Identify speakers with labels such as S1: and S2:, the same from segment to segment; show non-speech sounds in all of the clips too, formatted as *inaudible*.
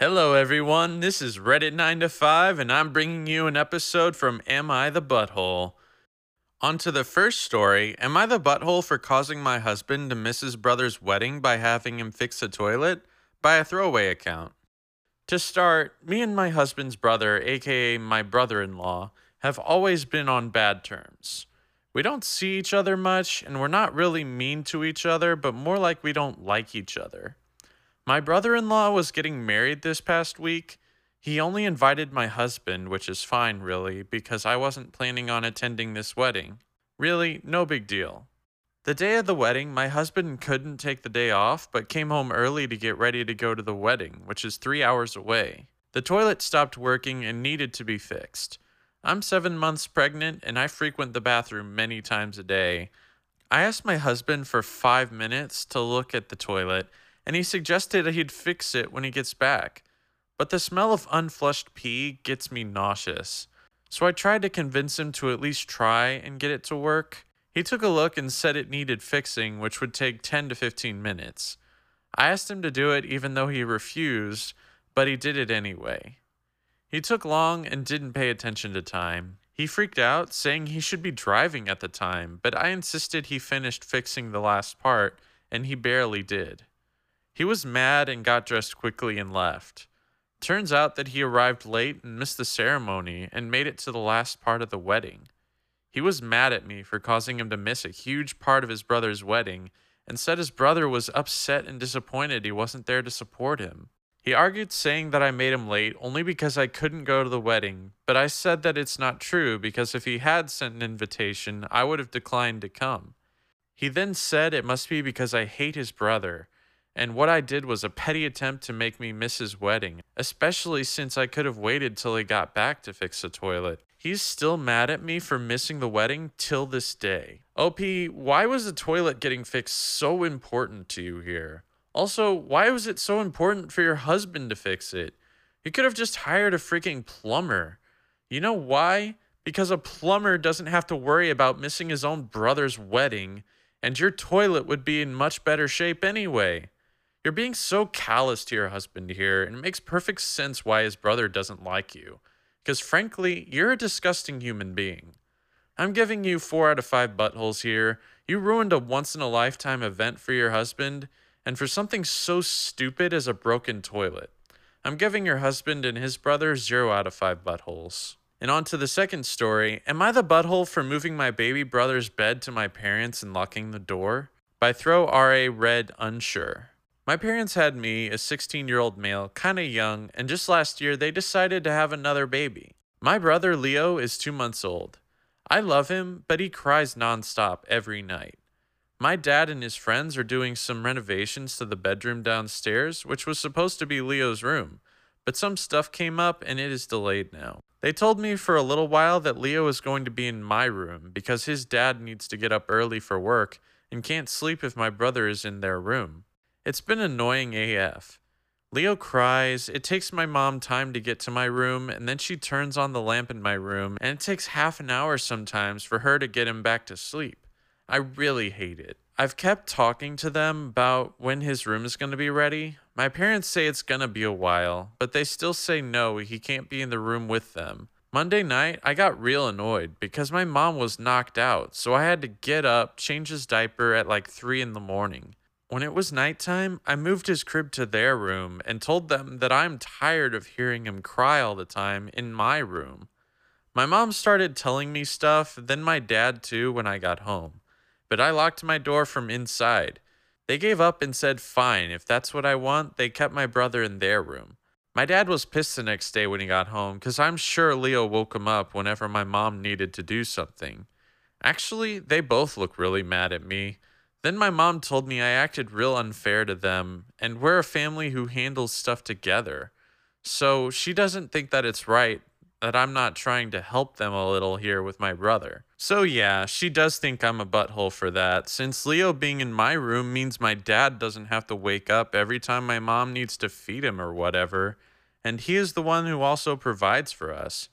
S1: Hello, everyone. This is Reddit 9 to 5, and I'm bringing you an episode from Am I the Butthole? On to the first story Am I the butthole for causing my husband to miss his brother's wedding by having him fix a toilet? By a throwaway account. To start, me and my husband's brother, aka my brother in law, have always been on bad terms. We don't see each other much, and we're not really mean to each other, but more like we don't like each other. My brother in law was getting married this past week. He only invited my husband, which is fine, really, because I wasn't planning on attending this wedding. Really, no big deal. The day of the wedding, my husband couldn't take the day off, but came home early to get ready to go to the wedding, which is three hours away. The toilet stopped working and needed to be fixed. I'm seven months pregnant and I frequent the bathroom many times a day. I asked my husband for five minutes to look at the toilet, and he suggested he'd fix it when he gets back. But the smell of unflushed pee gets me nauseous. So I tried to convince him to at least try and get it to work. He took a look and said it needed fixing, which would take 10 to 15 minutes. I asked him to do it even though he refused, but he did it anyway. He took long and didn't pay attention to time. He freaked out, saying he should be driving at the time, but I insisted he finished fixing the last part, and he barely did. He was mad and got dressed quickly and left. Turns out that he arrived late and missed the ceremony and made it to the last part of the wedding. He was mad at me for causing him to miss a huge part of his brother's wedding and said his brother was upset and disappointed he wasn't there to support him. He argued saying that I made him late only because I couldn't go to the wedding, but I said that it's not true because if he had sent an invitation, I would have declined to come. He then said it must be because I hate his brother, and what I did was a petty attempt to make me miss his wedding, especially since I could have waited till he got back to fix the toilet. He's still mad at me for missing the wedding till this day. OP, why was the toilet getting fixed so important to you here? Also, why was it so important for your husband to fix it? He could have just hired a freaking plumber. You know why? Because a plumber doesn't have to worry about missing his own brother's wedding, and your toilet would be in much better shape anyway. You're being so callous to your husband here, and it makes perfect sense why his brother doesn't like you. Because frankly, you're a disgusting human being. I'm giving you 4 out of 5 buttholes here. You ruined a once in a lifetime event for your husband, and for something so stupid as a broken toilet. I'm giving your husband and his brother 0 out of 5 buttholes. And on to the second story Am I the butthole for moving my baby brother's bed to my parents and locking the door? By Throw RA Red Unsure. My parents had me, a 16 year old male, kinda young, and just last year they decided to have another baby. My brother Leo is two months old. I love him, but he cries nonstop every night. My dad and his friends are doing some renovations to the bedroom downstairs, which was supposed to be Leo's room, but some stuff came up and it is delayed now. They told me for a little while that Leo is going to be in my room because his dad needs to get up early for work and can't sleep if my brother is in their room. It's been annoying AF. Leo cries, it takes my mom time to get to my room, and then she turns on the lamp in my room, and it takes half an hour sometimes for her to get him back to sleep. I really hate it. I've kept talking to them about when his room is going to be ready. My parents say it's going to be a while, but they still say no, he can't be in the room with them. Monday night, I got real annoyed because my mom was knocked out, so I had to get up, change his diaper at like 3 in the morning. When it was nighttime, I moved his crib to their room and told them that I'm tired of hearing him cry all the time in my room. My mom started telling me stuff, then my dad too when I got home. But I locked my door from inside. They gave up and said, fine, if that's what I want, they kept my brother in their room. My dad was pissed the next day when he got home because I'm sure Leo woke him up whenever my mom needed to do something. Actually, they both look really mad at me. Then my mom told me I acted real unfair to them, and we're a family who handles stuff together. So she doesn't think that it's right that I'm not trying to help them a little here with my brother. So yeah, she does think I'm a butthole for that, since Leo being in my room means my dad doesn't have to wake up every time my mom needs to feed him or whatever, and he is the one who also provides for us.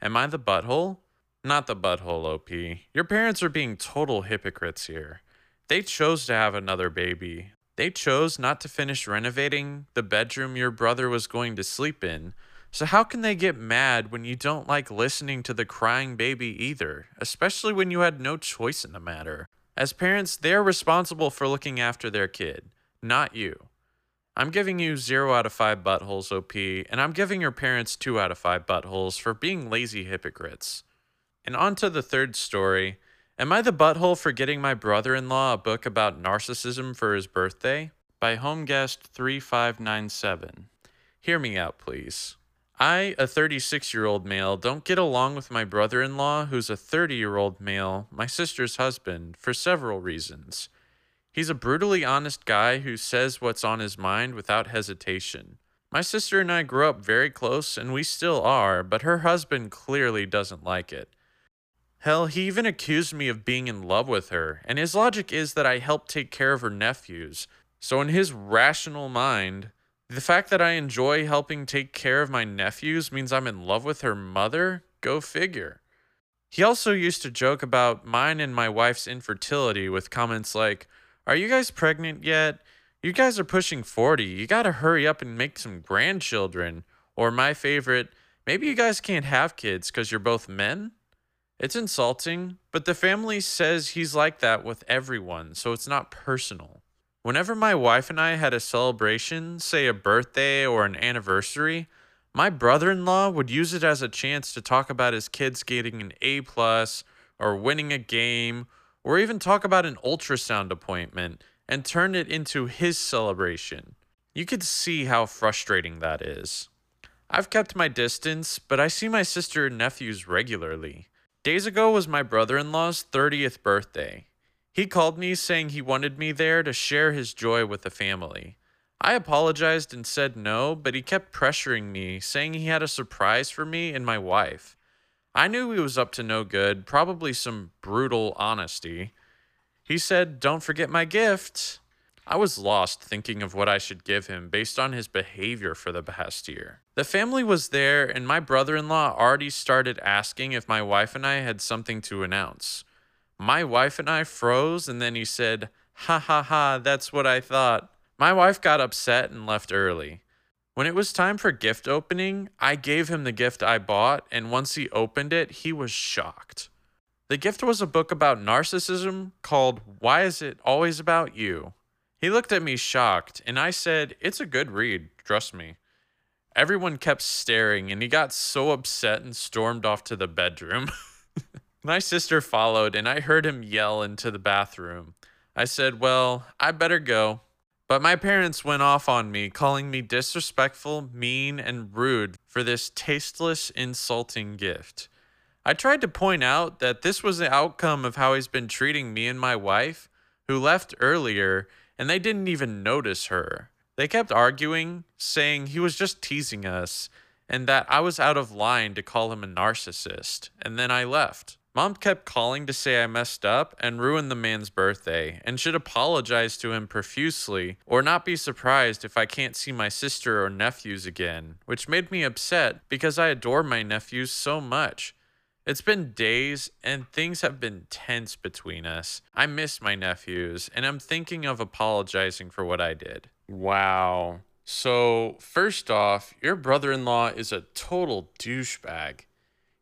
S1: Am I the butthole? Not the butthole, OP. Your parents are being total hypocrites here. They chose to have another baby. They chose not to finish renovating the bedroom your brother was going to sleep in, so how can they get mad when you don't like listening to the crying baby either, especially when you had no choice in the matter? As parents, they're responsible for looking after their kid, not you. I'm giving you 0 out of 5 buttholes, OP, and I'm giving your parents 2 out of 5 buttholes for being lazy hypocrites. And on to the third story. Am I the butthole for getting my brother in law a book about narcissism for his birthday? By HomeGuest3597. Hear me out, please. I, a 36 year old male, don't get along with my brother in law, who's a 30 year old male, my sister's husband, for several reasons. He's a brutally honest guy who says what's on his mind without hesitation. My sister and I grew up very close, and we still are, but her husband clearly doesn't like it. Hell, he even accused me of being in love with her, and his logic is that I helped take care of her nephews. So, in his rational mind, the fact that I enjoy helping take care of my nephews means I'm in love with her mother? Go figure. He also used to joke about mine and my wife's infertility with comments like, are you guys pregnant yet? You guys are pushing 40. You gotta hurry up and make some grandchildren. Or my favorite, maybe you guys can't have kids because you're both men? It's insulting, but the family says he's like that with everyone, so it's not personal. Whenever my wife and I had a celebration, say a birthday or an anniversary, my brother-in-law would use it as a chance to talk about his kids getting an A plus or winning a game or even talk about an ultrasound appointment and turn it into his celebration. You could see how frustrating that is. I've kept my distance, but I see my sister and nephews regularly. Days ago was my brother in law's 30th birthday. He called me saying he wanted me there to share his joy with the family. I apologized and said no, but he kept pressuring me, saying he had a surprise for me and my wife. I knew he was up to no good, probably some brutal honesty. He said, Don't forget my gift. I was lost thinking of what I should give him based on his behavior for the past year. The family was there, and my brother in law already started asking if my wife and I had something to announce. My wife and I froze, and then he said, Ha ha ha, that's what I thought. My wife got upset and left early. When it was time for gift opening, I gave him the gift I bought, and once he opened it, he was shocked. The gift was a book about narcissism called Why Is It Always About You? He looked at me shocked, and I said, It's a good read, trust me. Everyone kept staring, and he got so upset and stormed off to the bedroom. *laughs* My sister followed, and I heard him yell into the bathroom. I said, Well, I better go. But my parents went off on me, calling me disrespectful, mean, and rude for this tasteless, insulting gift. I tried to point out that this was the outcome of how he's been treating me and my wife, who left earlier, and they didn't even notice her. They kept arguing, saying he was just teasing us, and that I was out of line to call him a narcissist, and then I left. Mom kept calling to say I messed up and ruined the man's birthday and should apologize to him profusely or not be surprised if I can't see my sister or nephews again, which made me upset because I adore my nephews so much. It's been days and things have been tense between us. I miss my nephews and I'm thinking of apologizing for what I did. Wow. So, first off, your brother in law is a total douchebag.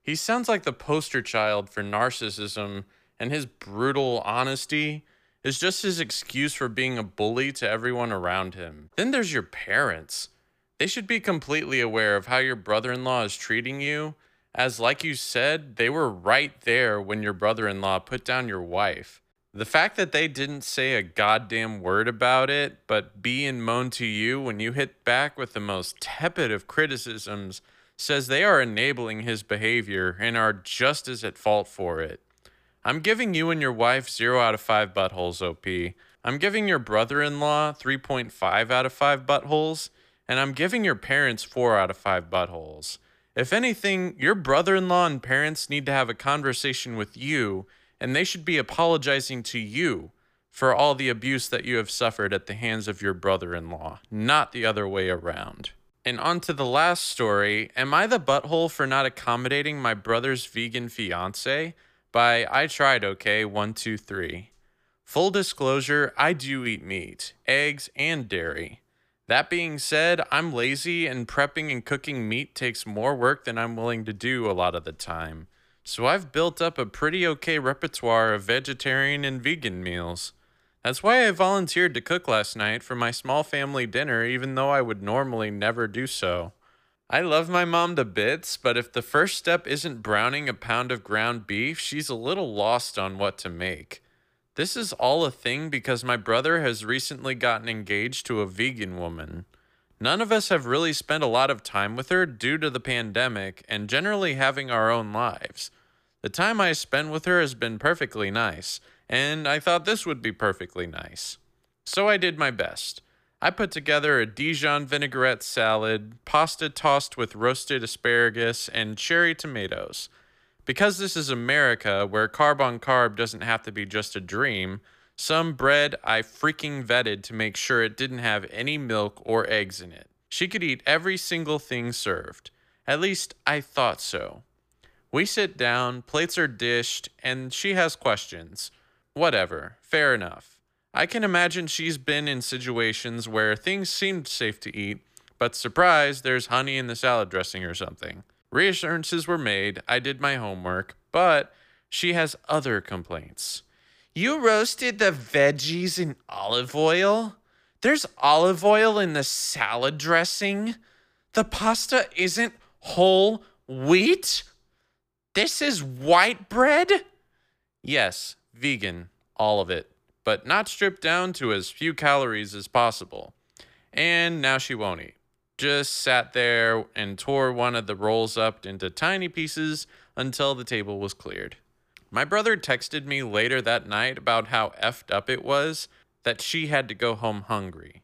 S1: He sounds like the poster child for narcissism, and his brutal honesty is just his excuse for being a bully to everyone around him. Then there's your parents. They should be completely aware of how your brother in law is treating you, as, like you said, they were right there when your brother in law put down your wife. The fact that they didn't say a goddamn word about it, but be and moan to you when you hit back with the most tepid of criticisms says they are enabling his behavior and are just as at fault for it. I'm giving you and your wife 0 out of 5 buttholes, OP. I'm giving your brother in law 3.5 out of 5 buttholes, and I'm giving your parents 4 out of 5 buttholes. If anything, your brother in law and parents need to have a conversation with you, and they should be apologizing to you for all the abuse that you have suffered at the hands of your brother in law, not the other way around. And on to the last story. Am I the butthole for not accommodating my brother's vegan fiance? By I tried, okay, one, two, three. Full disclosure, I do eat meat, eggs, and dairy. That being said, I'm lazy and prepping and cooking meat takes more work than I'm willing to do a lot of the time. So I've built up a pretty okay repertoire of vegetarian and vegan meals. That's why I volunteered to cook last night for my small family dinner, even though I would normally never do so. I love my mom to bits, but if the first step isn't browning a pound of ground beef, she's a little lost on what to make. This is all a thing because my brother has recently gotten engaged to a vegan woman. None of us have really spent a lot of time with her due to the pandemic and generally having our own lives. The time I spent with her has been perfectly nice, and I thought this would be perfectly nice. So I did my best. I put together a Dijon vinaigrette salad, pasta tossed with roasted asparagus, and cherry tomatoes. Because this is America, where carb on carb doesn't have to be just a dream, some bread I freaking vetted to make sure it didn't have any milk or eggs in it. She could eat every single thing served. At least I thought so. We sit down, plates are dished, and she has questions. Whatever, fair enough. I can imagine she's been in situations where things seemed safe to eat, but surprise, there's honey in the salad dressing or something. Reassurances were made, I did my homework, but she has other complaints. You roasted the veggies in olive oil? There's olive oil in the salad dressing? The pasta isn't whole wheat? This is white bread? Yes, vegan, all of it but not stripped down to as few calories as possible. And now she won't eat. Just sat there and tore one of the rolls up into tiny pieces until the table was cleared. My brother texted me later that night about how effed up it was that she had to go home hungry.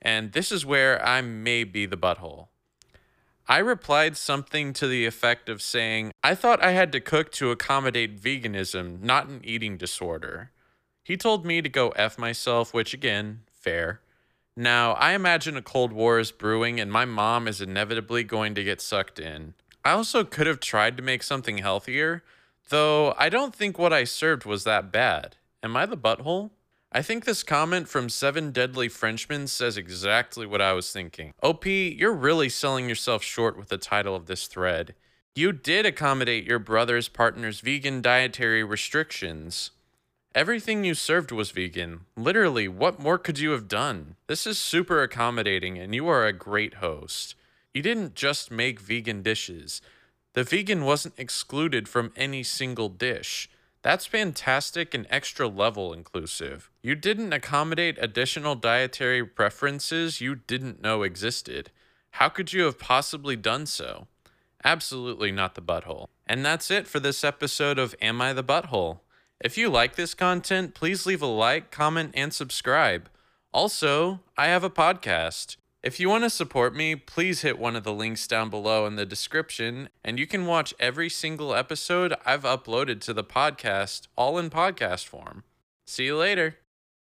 S1: And this is where I may be the butthole. I replied something to the effect of saying, I thought I had to cook to accommodate veganism, not an eating disorder. He told me to go F myself, which again, fair. Now, I imagine a Cold War is brewing and my mom is inevitably going to get sucked in. I also could have tried to make something healthier, though I don't think what I served was that bad. Am I the butthole? I think this comment from Seven Deadly Frenchmen says exactly what I was thinking. OP, you're really selling yourself short with the title of this thread. You did accommodate your brother's partner's vegan dietary restrictions. Everything you served was vegan. Literally, what more could you have done? This is super accommodating, and you are a great host. You didn't just make vegan dishes, the vegan wasn't excluded from any single dish. That's fantastic and extra level inclusive. You didn't accommodate additional dietary preferences you didn't know existed. How could you have possibly done so? Absolutely not the butthole. And that's it for this episode of Am I the Butthole? If you like this content, please leave a like, comment, and subscribe. Also, I have a podcast. If you want to support me, please hit one of the links down below in the description, and you can watch every single episode I've uploaded to the podcast all in podcast form. See you later.